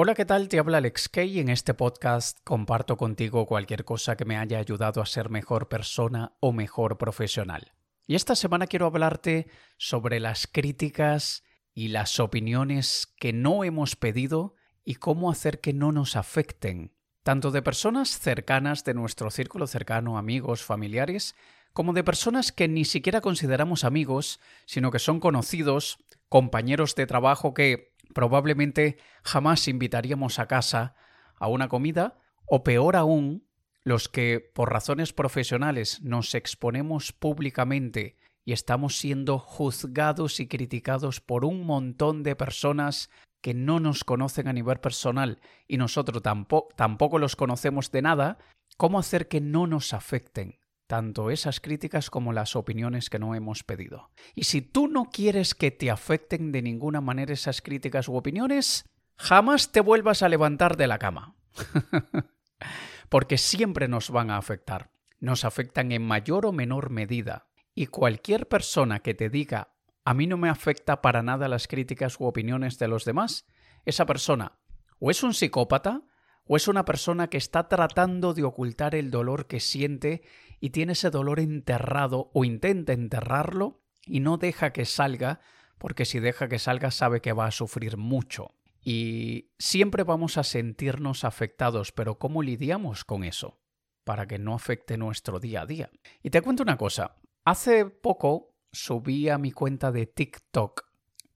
Hola, ¿qué tal? Te habla Alex Kay en este podcast comparto contigo cualquier cosa que me haya ayudado a ser mejor persona o mejor profesional. Y esta semana quiero hablarte sobre las críticas y las opiniones que no hemos pedido y cómo hacer que no nos afecten, tanto de personas cercanas de nuestro círculo cercano, amigos, familiares, como de personas que ni siquiera consideramos amigos, sino que son conocidos, compañeros de trabajo que probablemente jamás invitaríamos a casa a una comida, o peor aún, los que por razones profesionales nos exponemos públicamente y estamos siendo juzgados y criticados por un montón de personas que no nos conocen a nivel personal y nosotros tampoco, tampoco los conocemos de nada, ¿cómo hacer que no nos afecten? Tanto esas críticas como las opiniones que no hemos pedido. Y si tú no quieres que te afecten de ninguna manera esas críticas u opiniones, jamás te vuelvas a levantar de la cama. Porque siempre nos van a afectar. Nos afectan en mayor o menor medida. Y cualquier persona que te diga a mí no me afecta para nada las críticas u opiniones de los demás, esa persona o es un psicópata o es una persona que está tratando de ocultar el dolor que siente y tiene ese dolor enterrado o intenta enterrarlo y no deja que salga, porque si deja que salga sabe que va a sufrir mucho. Y siempre vamos a sentirnos afectados, pero ¿cómo lidiamos con eso? Para que no afecte nuestro día a día. Y te cuento una cosa, hace poco subí a mi cuenta de TikTok,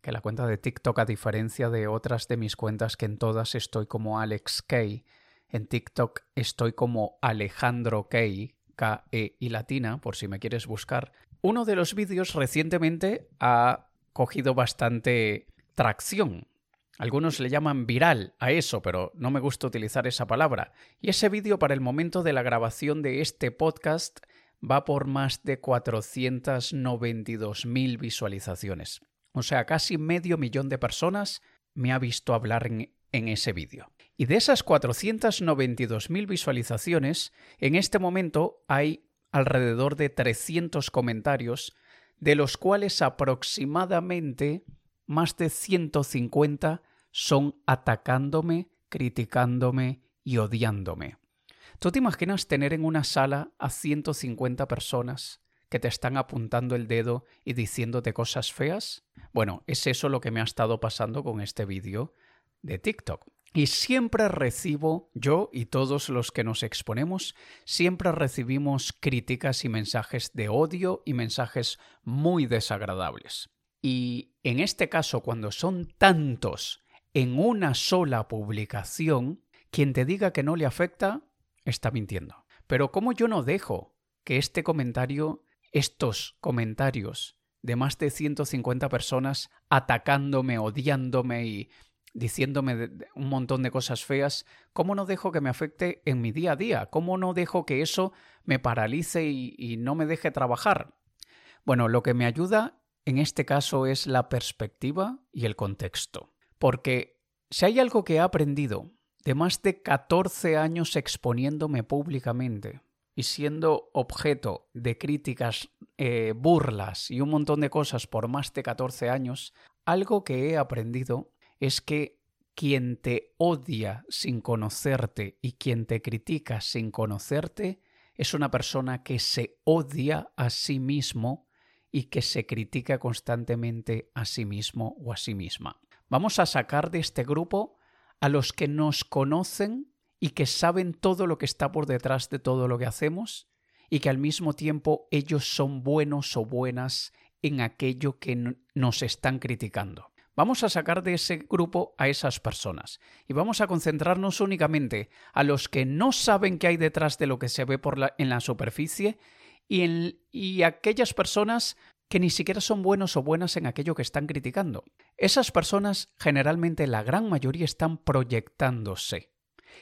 que la cuenta de TikTok a diferencia de otras de mis cuentas que en todas estoy como Alex Kay, en TikTok estoy como Alejandro Kay, K-E y latina, por si me quieres buscar. Uno de los vídeos recientemente ha cogido bastante tracción. Algunos le llaman viral a eso, pero no me gusta utilizar esa palabra. Y ese vídeo para el momento de la grabación de este podcast va por más de 492.000 visualizaciones. O sea, casi medio millón de personas me ha visto hablar en, ese vídeo. Y de esas 492.000 visualizaciones, en este momento hay alrededor de 300 comentarios, de los cuales aproximadamente más de 150 son atacándome, criticándome y odiándome. ¿Tú te imaginas tener en una sala a 150 personas que te están apuntando el dedo y diciéndote cosas feas? Bueno, es eso lo que me ha estado pasando con este vídeo de TikTok. Y siempre recibo, yo y todos los que nos exponemos, siempre recibimos críticas y mensajes de odio y mensajes muy desagradables. Y en este caso, cuando son tantos en una sola publicación, quien te diga que no le afecta, está mintiendo. Pero como yo no dejo que este comentario, estos comentarios de más de 150 personas atacándome, odiándome y diciéndome un montón de cosas feas, ¿cómo no dejo que me afecte en mi día a día? ¿Cómo no dejo que eso me paralice y, no me deje trabajar? Bueno, lo que me ayuda en este caso es la perspectiva y el contexto. Porque si hay algo que he aprendido de más de 14 años exponiéndome públicamente y siendo objeto de críticas, eh, burlas y un montón de cosas por más de 14 años, algo que he aprendido es que quien te odia sin conocerte y quien te critica sin conocerte es una persona que se odia a sí mismo y que se critica constantemente a sí mismo o a sí misma. Vamos a sacar de este grupo a los que nos conocen y que saben todo lo que está por detrás de todo lo que hacemos y que al mismo tiempo ellos son buenos o buenas en aquello que nos están criticando. Vamos a sacar de ese grupo a esas personas y vamos a concentrarnos únicamente a los que no saben qué hay detrás de lo que se ve en la superficie y, en, y aquellas personas que ni siquiera son buenos o buenas en aquello que están criticando. Esas personas, generalmente la gran mayoría, están proyectándose.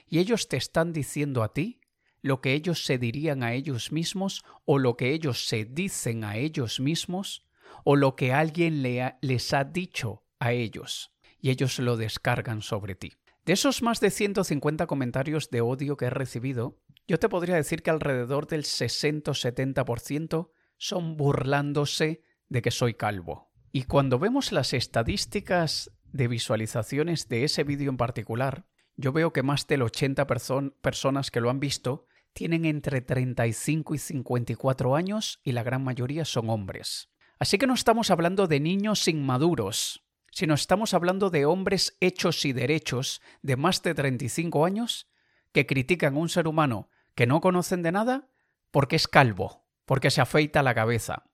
Y ellos te están diciendo a ti lo que ellos se dirían a ellos mismos o lo que ellos se dicen a ellos mismos o lo que alguien les ha dicho a ellos. Y ellos lo descargan sobre ti. De esos más de 150 comentarios de odio que he recibido, yo te podría decir que alrededor del 60 70% son burlándose de que soy calvo. Y cuando vemos las estadísticas de visualizaciones de ese vídeo en particular, yo veo que más del 80 personas que lo han visto tienen entre 35 y 54 años y la gran mayoría son hombres. Así que no estamos hablando de niños inmaduros, sino estamos hablando de hombres hechos y derechos de más de 35 años que critican a un ser humano que no conocen de nada porque es calvo, porque se afeita la cabeza.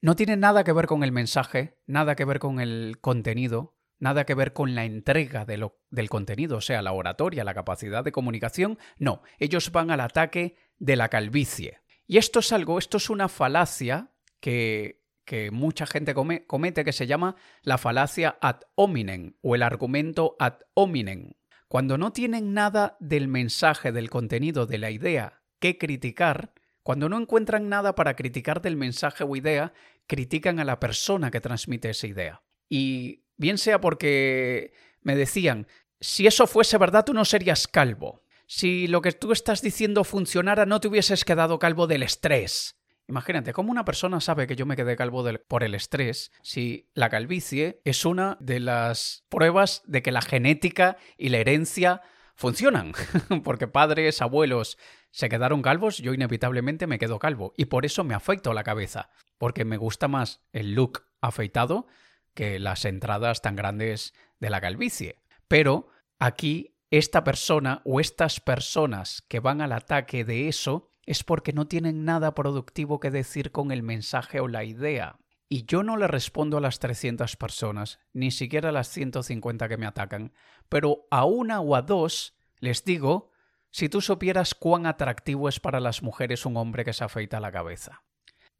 No tiene nada que ver con el mensaje, nada que ver con el contenido, nada que ver con la entrega del contenido, o sea, la oratoria, la capacidad de comunicación. No, ellos van al ataque de la calvicie. Y esto es algo, esto es una falacia que, que mucha gente comete que se llama la falacia ad hominem o el argumento ad hominem. Cuando no tienen nada del mensaje, del contenido, de la idea que criticar, cuando no encuentran nada para criticar del mensaje o idea, critican a la persona que transmite esa idea. Y bien sea porque me decían, si eso fuese verdad, tú no serías calvo. Si lo que tú estás diciendo funcionara, no te hubieses quedado calvo del estrés. Imagínate, ¿cómo una persona sabe que yo me quedé calvo por el estrés si la calvicie es una de las pruebas de que la genética y la herencia funcionan? Porque padres, abuelos se quedaron calvos, yo inevitablemente me quedo calvo. Y por eso me afeito la cabeza. Porque me gusta más el look afeitado que las entradas tan grandes de la calvicie. Pero aquí esta persona o estas personas que van al ataque de eso es porque no tienen nada productivo que decir con el mensaje o la idea. Y yo no le respondo a las 300 personas, ni siquiera a las 150 que me atacan, pero a una o a dos les digo, si tú supieras cuán atractivo es para las mujeres un hombre que se afeita la cabeza.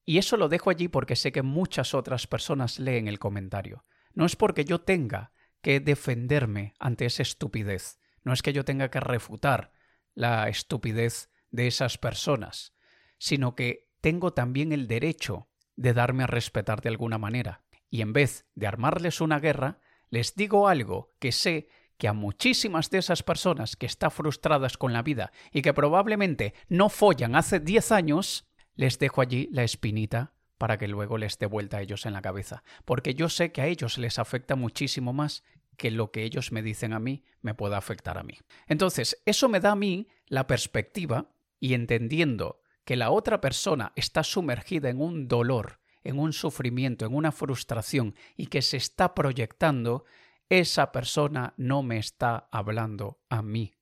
Y eso lo dejo allí porque sé que muchas otras personas leen el comentario. No es porque yo tenga que defenderme ante esa estupidez, no es que yo tenga que refutar la estupidez de esas personas, sino que tengo también el derecho de darme a respetar de alguna manera. Y en vez de armarles una guerra, les digo algo que sé que a muchísimas de esas personas que están frustradas con la vida y que probablemente no follan hace 10 años, les dejo allí la espinita para que luego les dé vuelta a ellos en la cabeza, porque yo sé que a ellos les afecta muchísimo más que lo que ellos me dicen a mí me pueda afectar a mí. Entonces, eso me da a mí la perspectiva y entendiendo que la otra persona está sumergida en un dolor, en un sufrimiento, en una frustración y que se está proyectando, esa persona no me está hablando a mí.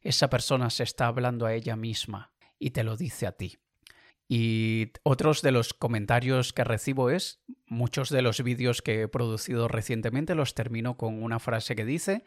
Esa persona se está hablando a ella misma y te lo dice a ti. Y otros de los comentarios que recibo es, muchos de los vídeos que he producido recientemente los termino con una frase que dice,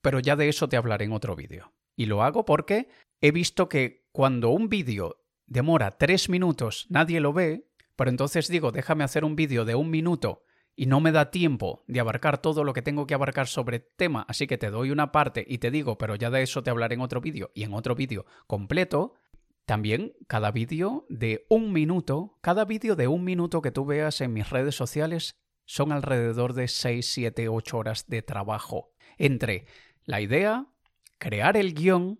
pero ya de eso te hablaré en otro vídeo. Y lo hago porque he visto que cuando un vídeo demora tres minutos nadie lo ve, pero entonces digo, déjame hacer un vídeo de un minuto y no me da tiempo de abarcar todo lo que tengo que abarcar sobre tema, así que te doy una parte y te digo, pero ya de eso te hablaré en otro vídeo y en otro vídeo completo, también cada vídeo de un minuto, cada vídeo de un minuto que tú veas en mis redes sociales son alrededor de 6, 7, 8 horas de trabajo. Entre la idea, crear el guion,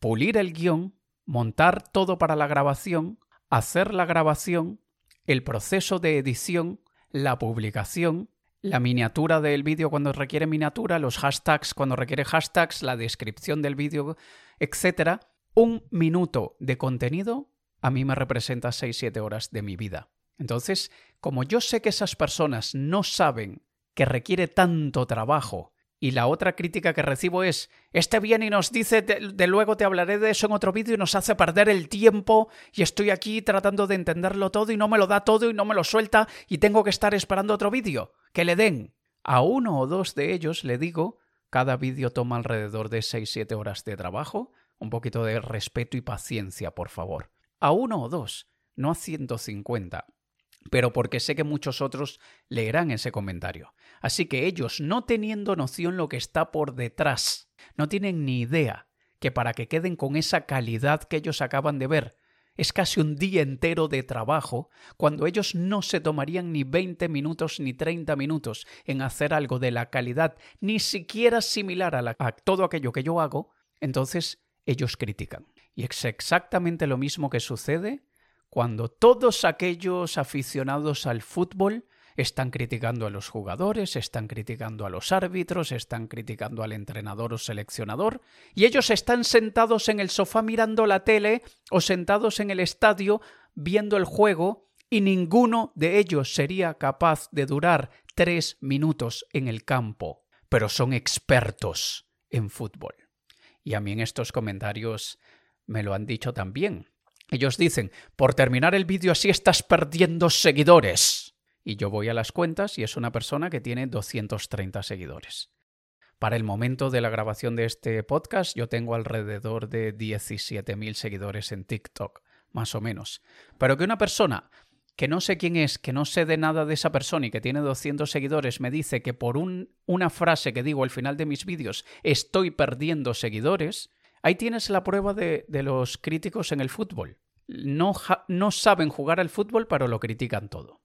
pulir el guion, montar todo para la grabación, hacer la grabación, el proceso de edición, la publicación, la miniatura del vídeo cuando requiere miniatura, los hashtags cuando requiere hashtags, la descripción del vídeo, etc un minuto de contenido a mí me representa 6-7 horas de mi vida. Entonces, como yo sé que esas personas no saben que requiere tanto trabajo, y la otra crítica que recibo es, este viene y nos dice, de, luego te hablaré de eso en otro vídeo y nos hace perder el tiempo y estoy aquí tratando de entenderlo todo y no me lo da todo y no me lo suelta y tengo que estar esperando otro vídeo. Que le den. A uno o dos de ellos le digo, cada vídeo toma alrededor de 6-7 horas de trabajo, un poquito de respeto y paciencia, por favor. A uno o dos, no a 150. Pero porque sé que muchos otros leerán ese comentario. Así que ellos, no teniendo noción lo que está por detrás, no tienen ni idea que para que queden con esa calidad que ellos acaban de ver, es casi un día entero de trabajo, cuando ellos no se tomarían ni 20 minutos ni 30 minutos en hacer algo de la calidad ni siquiera similar a, a todo aquello que yo hago, entonces ellos critican. Y es exactamente lo mismo que sucede cuando todos aquellos aficionados al fútbol Están criticando a los jugadores, están criticando a los árbitros, están criticando al entrenador o seleccionador, y ellos están sentados en el sofá mirando la tele o sentados en el estadio viendo el juego, y ninguno de ellos sería capaz de durar tres minutos en el campo, pero son expertos en fútbol. Y a mí en estos comentarios me lo han dicho también. Ellos dicen, por terminar el vídeo así estás perdiendo seguidores. Y yo voy a las cuentas y es una persona que tiene 230 seguidores. Para el momento de la grabación de este podcast yo tengo alrededor de 17.000 seguidores en TikTok, más o menos. Pero que una persona que no sé quién es, que no sé de nada de esa persona y que tiene 200 seguidores me dice que por una frase que digo al final de mis vídeos estoy perdiendo seguidores, Ahí tienes la prueba de, los críticos en el fútbol. No, no saben jugar al fútbol, pero lo critican todo.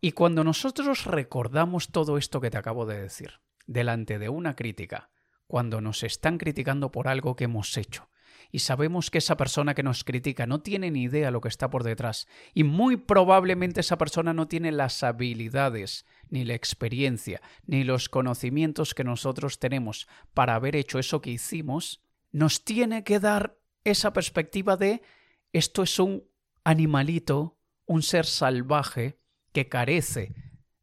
Y cuando nosotros recordamos todo esto que te acabo de decir, delante de una crítica, cuando nos están criticando por algo que hemos hecho, y sabemos que esa persona que nos critica no tiene ni idea lo que está por detrás, y muy probablemente esa persona no tiene las habilidades, ni la experiencia, ni los conocimientos que nosotros tenemos para haber hecho eso que hicimos, nos tiene que dar esa perspectiva de esto es un animalito, un ser salvaje que carece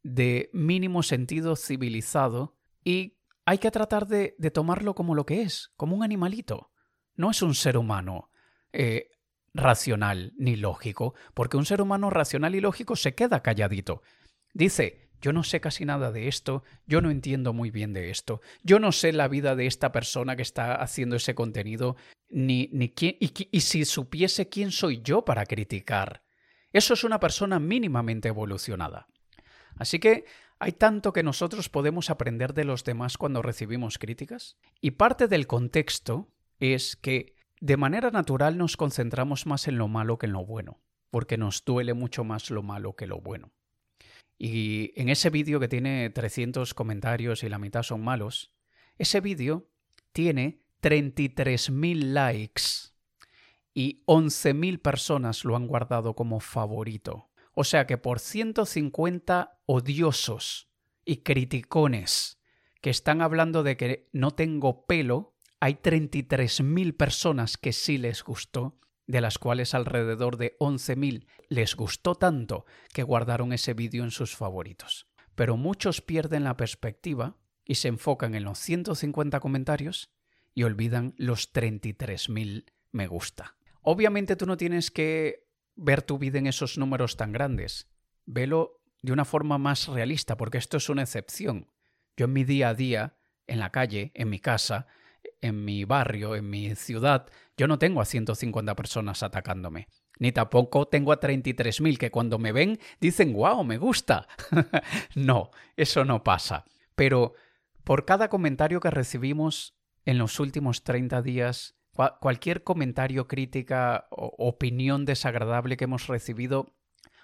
de mínimo sentido civilizado y hay que tratar de, tomarlo como lo que es, como un animalito. No es un ser humano eh, racional ni lógico, porque un ser humano racional y lógico se queda calladito. Dice, yo no sé casi nada de esto, yo no entiendo muy bien de esto, yo no sé la vida de esta persona que está haciendo ese contenido, ni, ni quién, y, y si supiese quién soy yo para criticar. Eso es una persona mínimamente evolucionada. Así que hay tanto que nosotros podemos aprender de los demás cuando recibimos críticas, y parte del contexto es que de manera natural nos concentramos más en lo malo que en lo bueno, porque nos duele mucho más lo malo que lo bueno. Y en ese vídeo que tiene 300 comentarios y la mitad son malos, ese vídeo tiene 33.000 likes y 11.000 personas lo han guardado como favorito. O sea que por 150 odiosos y criticones que están hablando de que no tengo pelo, hay 33.000 personas que sí les gustó de las cuales alrededor de 11.000 les gustó tanto que guardaron ese vídeo en sus favoritos. Pero muchos pierden la perspectiva y se enfocan en los 150 comentarios y olvidan los 33.000 me gusta. Obviamente tú no tienes que ver tu vida en esos números tan grandes. Velo de una forma más realista, porque esto es una excepción. Yo en mi día a día, en la calle, en mi casa, en mi barrio, en mi ciudad, yo no tengo a 150 personas atacándome. Ni tampoco tengo a 33.000 que cuando me ven dicen, wow, me gusta. no, eso no pasa. Pero por cada comentario que recibimos en los últimos 30 días, cualquier comentario, crítica o opinión desagradable que hemos recibido,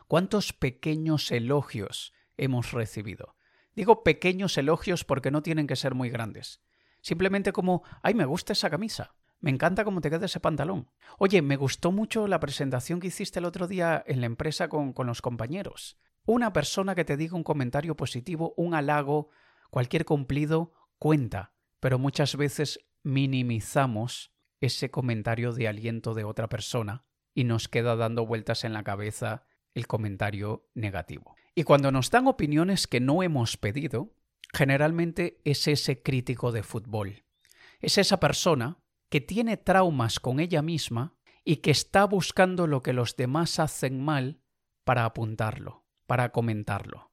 ¿cuántos pequeños elogios hemos recibido? Digo pequeños elogios porque no tienen que ser muy grandes. Simplemente como, ay, me gusta esa camisa. Me encanta cómo te queda ese pantalón. Oye, me gustó mucho la presentación que hiciste el otro día en la empresa con, con los compañeros. Una persona que te diga un comentario positivo, un halago, cualquier cumplido, cuenta. Pero muchas veces minimizamos ese comentario de aliento de otra persona y nos queda dando vueltas en la cabeza el comentario negativo. Y cuando nos dan opiniones que no hemos pedido, generalmente es ese crítico de fútbol. Es esa persona que tiene traumas con ella misma y que está buscando lo que los demás hacen mal para apuntarlo, para comentarlo.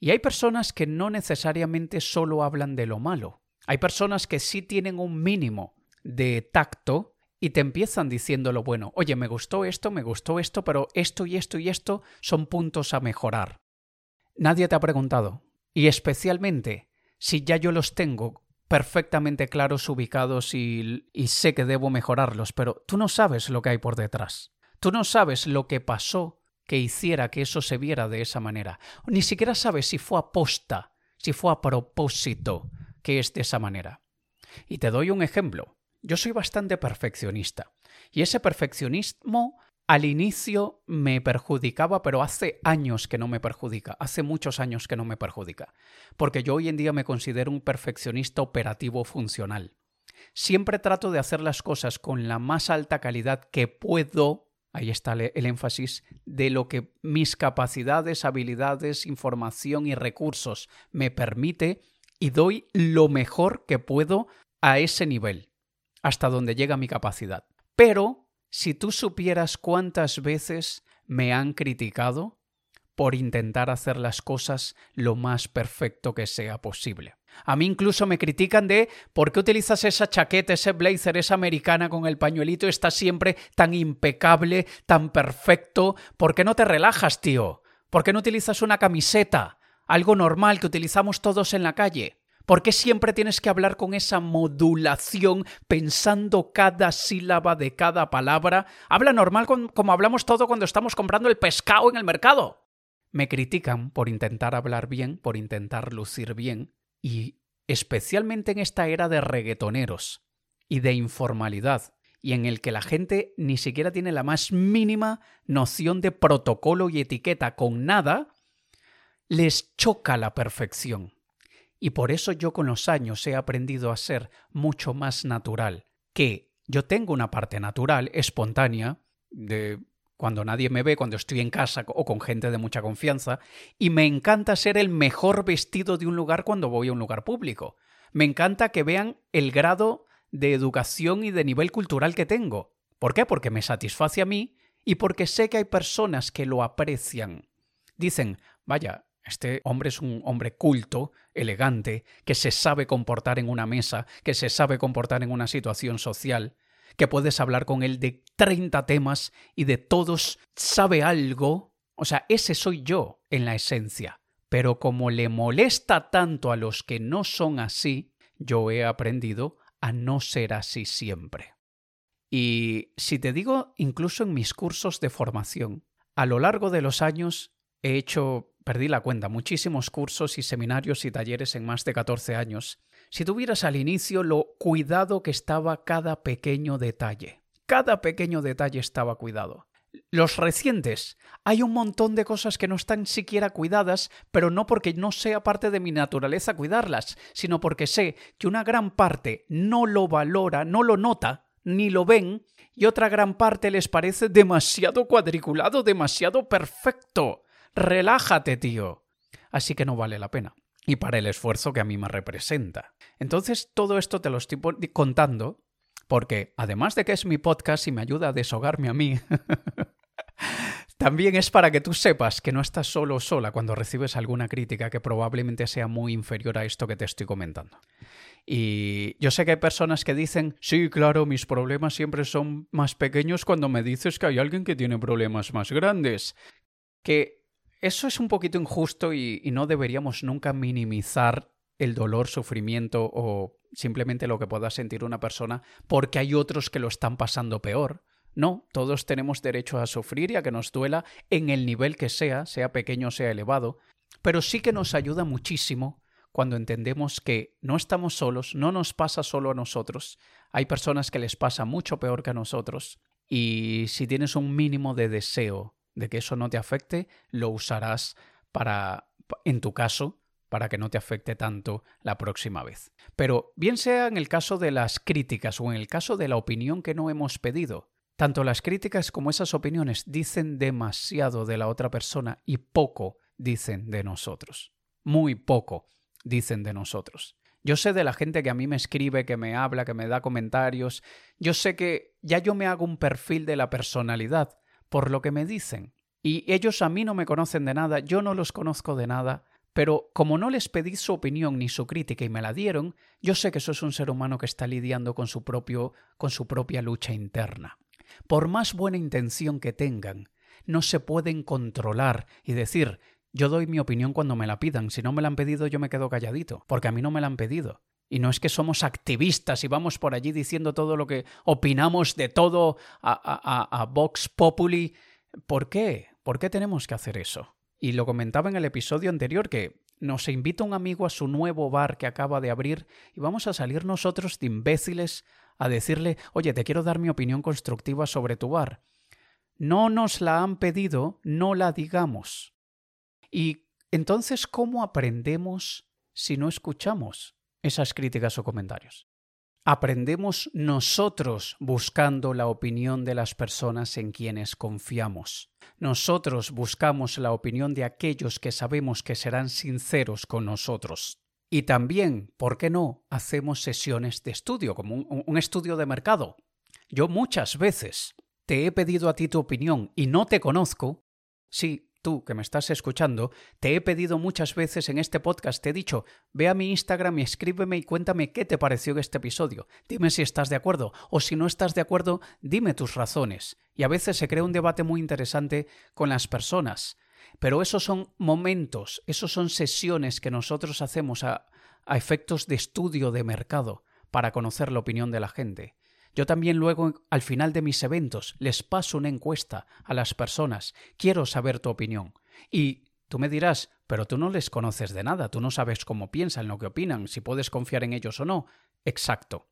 Y hay personas que no necesariamente solo hablan de lo malo. Hay personas que sí tienen un mínimo de tacto y te empiezan diciendo lo bueno. Oye, me gustó esto, me gustó esto, pero esto y esto y esto son puntos a mejorar. Nadie te ha preguntado, y especialmente si ya yo los tengo perfectamente claros, ubicados y, sé que debo mejorarlos, pero tú no sabes lo que hay por detrás. Tú no sabes lo que pasó que hiciera que eso se viera de esa manera. Ni siquiera sabes si fue aposta, si fue a propósito que es de esa manera. Y te doy un ejemplo. Yo soy bastante perfeccionista. Y ese perfeccionismo al inicio me perjudicaba, pero hace años que no me perjudica, hace muchos años que no me perjudica, porque yo hoy en día me considero un perfeccionista operativo funcional. Siempre trato de hacer las cosas con la más alta calidad que puedo, ahí está el énfasis, de lo que mis capacidades, habilidades, información y recursos me permite y doy lo mejor que puedo a ese nivel, hasta donde llega mi capacidad. Pero si tú supieras cuántas veces me han criticado por intentar hacer las cosas lo más perfecto que sea posible. A mí incluso me critican de por qué utilizas esa chaqueta, ese blazer, esa americana con el pañuelito, está siempre tan impecable, tan perfecto. ¿Por qué no te relajas, tío? ¿Por qué no utilizas una camiseta? Algo normal que utilizamos todos en la calle. ¿Por qué siempre tienes que hablar con esa modulación, pensando cada sílaba de cada palabra? Habla normal como hablamos todo cuando estamos comprando el pescado en el mercado. Me critican por intentar hablar bien, por intentar lucir bien, y especialmente en esta era de reggaetoneros y de informalidad, y en el que la gente ni siquiera tiene la más mínima noción de protocolo y etiqueta con nada, les choca la perfección. Y por eso yo con los años he aprendido a ser mucho más natural, que yo tengo una parte natural, espontánea, de cuando nadie me ve, cuando estoy en casa o con gente de mucha confianza, y me encanta ser el mejor vestido de un lugar cuando voy a un lugar público. Me encanta que vean el grado de educación y de nivel cultural que tengo. ¿Por qué? Porque me satisface a mí y porque sé que hay personas que lo aprecian. Dicen, vaya, este hombre es un hombre culto, elegante, que se sabe comportar en una mesa, que se sabe comportar en una situación social, que puedes hablar con él de 30 temas y de todos sabe algo. O sea, ese soy yo en la esencia. Pero como le molesta tanto a los que no son así, yo he aprendido a no ser así siempre. Y si te digo, incluso en mis cursos de formación, a lo largo de los años he hecho perdí la cuenta, muchísimos cursos y seminarios y talleres en más de 14 años. Si tuvieras al inicio lo cuidado que estaba cada pequeño detalle. Cada pequeño detalle estaba cuidado. Los recientes, hay un montón de cosas que no están siquiera cuidadas, pero no porque no sea parte de mi naturaleza cuidarlas, sino porque sé que una gran parte no lo valora, no lo nota, ni lo ven, y otra gran parte les parece demasiado cuadriculado, demasiado perfecto. Relájate, tío. Así que no vale la pena. Y para el esfuerzo que a mí me representa. Entonces, todo esto te lo estoy contando porque, además de que es mi podcast y me ayuda a deshogarme a mí, también es para que tú sepas que no estás solo o sola cuando recibes alguna crítica que probablemente sea muy inferior a esto que te estoy comentando. Y yo sé que hay personas que dicen, sí, claro, mis problemas siempre son más pequeños cuando me dices que hay alguien que tiene problemas más grandes. Que eso es un poquito injusto y, no deberíamos nunca minimizar el dolor, sufrimiento o simplemente lo que pueda sentir una persona porque hay otros que lo están pasando peor. No, todos tenemos derecho a sufrir y a que nos duela en el nivel que sea, sea pequeño o sea elevado, pero sí que nos ayuda muchísimo cuando entendemos que no estamos solos, no nos pasa solo a nosotros, hay personas que les pasa mucho peor que a nosotros, y si tienes un mínimo de deseo de que eso no te afecte, lo usarás para, en tu caso, para que no te afecte tanto la próxima vez. Pero bien sea en el caso de las críticas o en el caso de la opinión que no hemos pedido, tanto las críticas como esas opiniones dicen demasiado de la otra persona y poco dicen de nosotros. Muy poco dicen de nosotros. Yo sé de la gente que a mí me escribe, que me habla, que me da comentarios. Yo sé que ya yo me hago un perfil de la personalidad por lo que me dicen. Y ellos a mí no me conocen de nada, yo no los conozco de nada, pero como no les pedí su opinión ni su crítica y me la dieron, yo sé que eso es un ser humano que está lidiando con su propio con su propia lucha interna. Por más buena intención que tengan, no se pueden controlar y decir, yo doy mi opinión cuando me la pidan, si no me la han pedido yo me quedo calladito, porque a mí no me la han pedido. Y no es que somos activistas y vamos por allí diciendo todo lo que opinamos de todo a, a, a, Vox Populi. ¿Por qué? ¿Por qué tenemos que hacer eso? Y lo comentaba en el episodio anterior que nos invita un amigo a su nuevo bar que acaba de abrir y vamos a salir nosotros de imbéciles a decirle, oye, te quiero dar mi opinión constructiva sobre tu bar. no nos la han pedido, no la digamos. Y entonces, ¿cómo aprendemos si no escuchamos esas críticas o comentarios? Aprendemos nosotros buscando la opinión de las personas en quienes confiamos. Nosotros buscamos la opinión de aquellos que sabemos que serán sinceros con nosotros. Y también, ¿por qué no?, hacemos sesiones de estudio, como un, estudio de mercado. Yo muchas veces te he pedido a ti tu opinión y no te conozco, sí, tú que me estás escuchando, te he pedido muchas veces en este podcast, te he dicho, ve a mi Instagram y escríbeme y cuéntame qué te pareció este episodio. Dime si estás de acuerdo o si no estás de acuerdo, dime tus razones. Y a veces se crea un debate muy interesante con las personas. Pero esos son momentos, esos son sesiones que nosotros hacemos a, a efectos de estudio de mercado para conocer la opinión de la gente. Yo también luego, al final de mis eventos, les paso una encuesta a las personas. Quiero saber tu opinión. Y tú me dirás, pero tú no les conoces de nada, tú no sabes cómo piensan, lo que opinan, si puedes confiar en ellos o no. Exacto.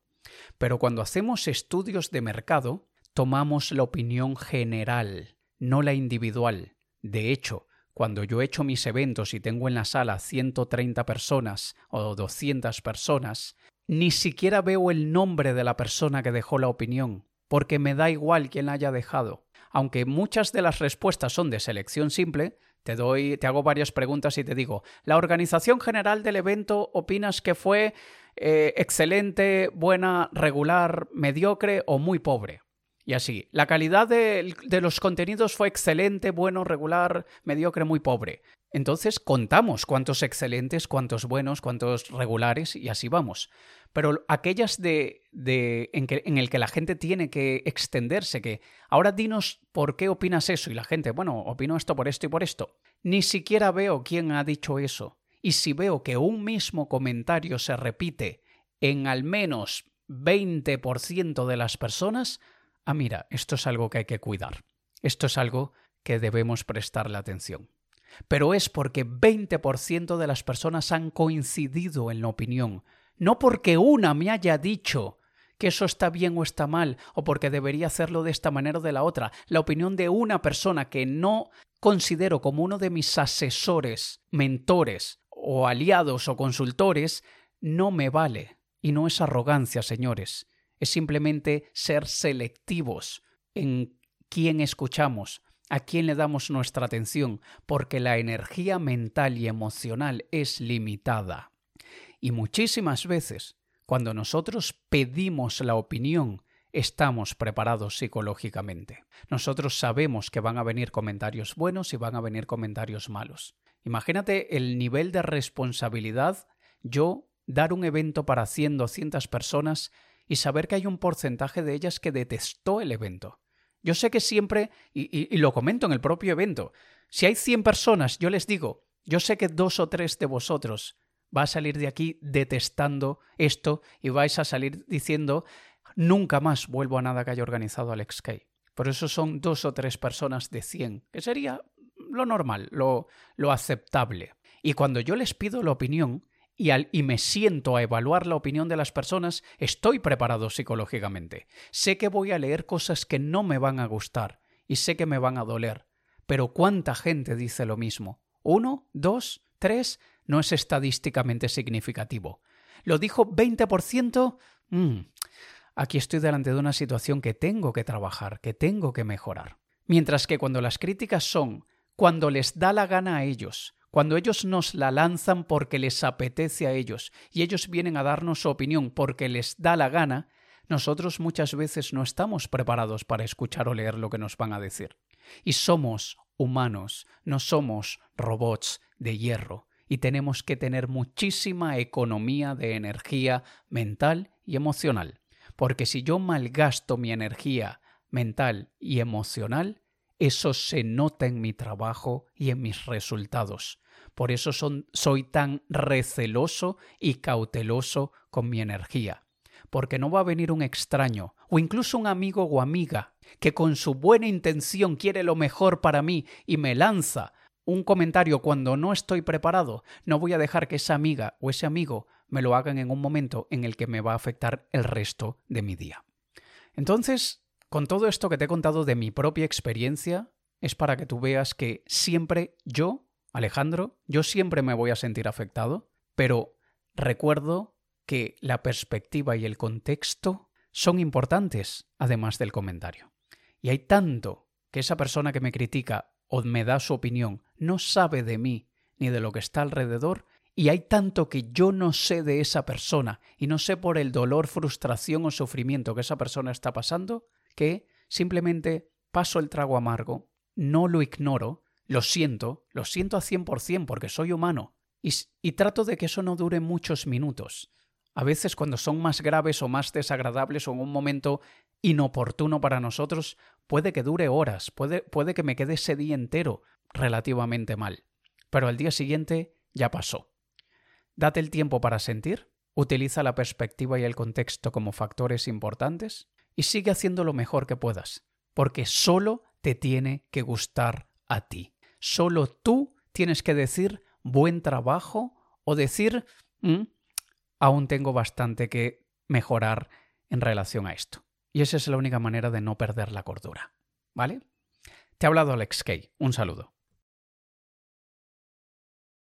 Pero cuando hacemos estudios de mercado, tomamos la opinión general, no la individual. De hecho, cuando yo he hecho mis eventos y tengo en la sala 130 personas o 200 personas, ni siquiera veo el nombre de la persona que dejó la opinión, porque me da igual quién la haya dejado. Aunque muchas de las respuestas son de selección simple, te doy, te hago varias preguntas y te digo, ¿la organización general del evento opinas que fue eh, excelente, buena, regular, mediocre o muy pobre? Y así, la calidad de, los contenidos fue excelente, bueno, regular, mediocre, muy pobre. Entonces contamos cuántos excelentes, cuántos buenos, cuántos regulares y así vamos. Pero aquellas de, de en, que, en el que la gente tiene que extenderse, que ahora dinos por qué opinas eso y la gente, bueno, opino esto por esto y por esto. Ni siquiera veo quién ha dicho eso. Y si veo que un mismo comentario se repite en al menos 20% de las personas, ah, mira, esto es algo que hay que cuidar. Esto es algo que debemos prestarle atención pero es porque 20% de las personas han coincidido en la opinión, no porque una me haya dicho que eso está bien o está mal, o porque debería hacerlo de esta manera o de la otra. La opinión de una persona que no considero como uno de mis asesores, mentores o aliados o consultores, no me vale. Y no es arrogancia, señores. Es simplemente ser selectivos en quién escuchamos, a quién le damos nuestra atención, porque la energía mental y emocional es limitada. Y muchísimas veces, cuando nosotros pedimos la opinión, estamos preparados psicológicamente. Nosotros sabemos que van a venir comentarios buenos y van a venir comentarios malos. Imagínate el nivel de responsabilidad yo dar un evento para 100, 200 personas y saber que hay un porcentaje de ellas que detestó el evento. Yo sé que siempre, y, lo comento en el propio evento, si hay 100 personas, yo les digo, yo sé que dos o tres de vosotros va a salir de aquí detestando esto y vais a salir diciendo, nunca más vuelvo a nada que haya organizado Alex Kay. Por eso son dos o tres personas de 100, que sería lo normal, lo, lo aceptable. Y cuando yo les pido la opinión, y, al, y me siento a evaluar la opinión de las personas, estoy preparado psicológicamente. Sé que voy a leer cosas que no me van a gustar y sé que me van a doler. Pero ¿cuánta gente dice lo mismo? ¿Uno? ¿Dos? ¿Tres? No es estadísticamente significativo. ¿Lo dijo 20%? Mm, aquí estoy delante de una situación que tengo que trabajar, que tengo que mejorar. Mientras que cuando las críticas son cuando les da la gana a ellos, cuando ellos nos la lanzan porque les apetece a ellos y ellos vienen a darnos su opinión porque les da la gana, nosotros muchas veces no estamos preparados para escuchar o leer lo que nos van a decir. Y somos humanos, no somos robots de hierro, y tenemos que tener muchísima economía de energía mental y emocional. Porque si yo malgasto mi energía mental y emocional, eso se nota en mi trabajo y en mis resultados. Por eso soy tan receloso y cauteloso con mi energía. Porque no va a venir un extraño o incluso un amigo o amiga que con su buena intención quiere lo mejor para mí y me lanza un comentario cuando no estoy preparado. No voy a dejar que esa amiga o ese amigo me lo hagan en un momento en el que me va a afectar el resto de mi día. Entonces, Con todo esto que te he contado de mi propia experiencia, es para que tú veas que siempre yo, Alejandro, yo siempre me voy a sentir afectado, pero recuerdo que la perspectiva y el contexto son importantes, además del comentario. Y hay tanto que esa persona que me critica o me da su opinión no sabe de mí ni de lo que está alrededor, y hay tanto que yo no sé de esa persona y no sé por el dolor, frustración o sufrimiento que esa persona está pasando, que simplemente paso el trago amargo, no lo ignoro, lo siento, lo siento a 100% porque soy humano y, y trato de que eso no dure muchos minutos. A veces cuando son más graves o más desagradables o en un momento inoportuno para nosotros, puede que dure horas, puede, puede que me quede ese día entero relativamente mal. Pero al día siguiente ya pasó. Date el tiempo para sentir, utiliza la perspectiva y el contexto como factores importantes y sigue haciendo lo mejor que puedas, porque solo te tiene que gustar a ti. Solo tú tienes que decir buen trabajo o decir mm, aún tengo bastante que mejorar en relación a esto. Y esa es la única manera de no perder la cordura. ¿Vale? Te ha hablado Alex Kay. Un saludo.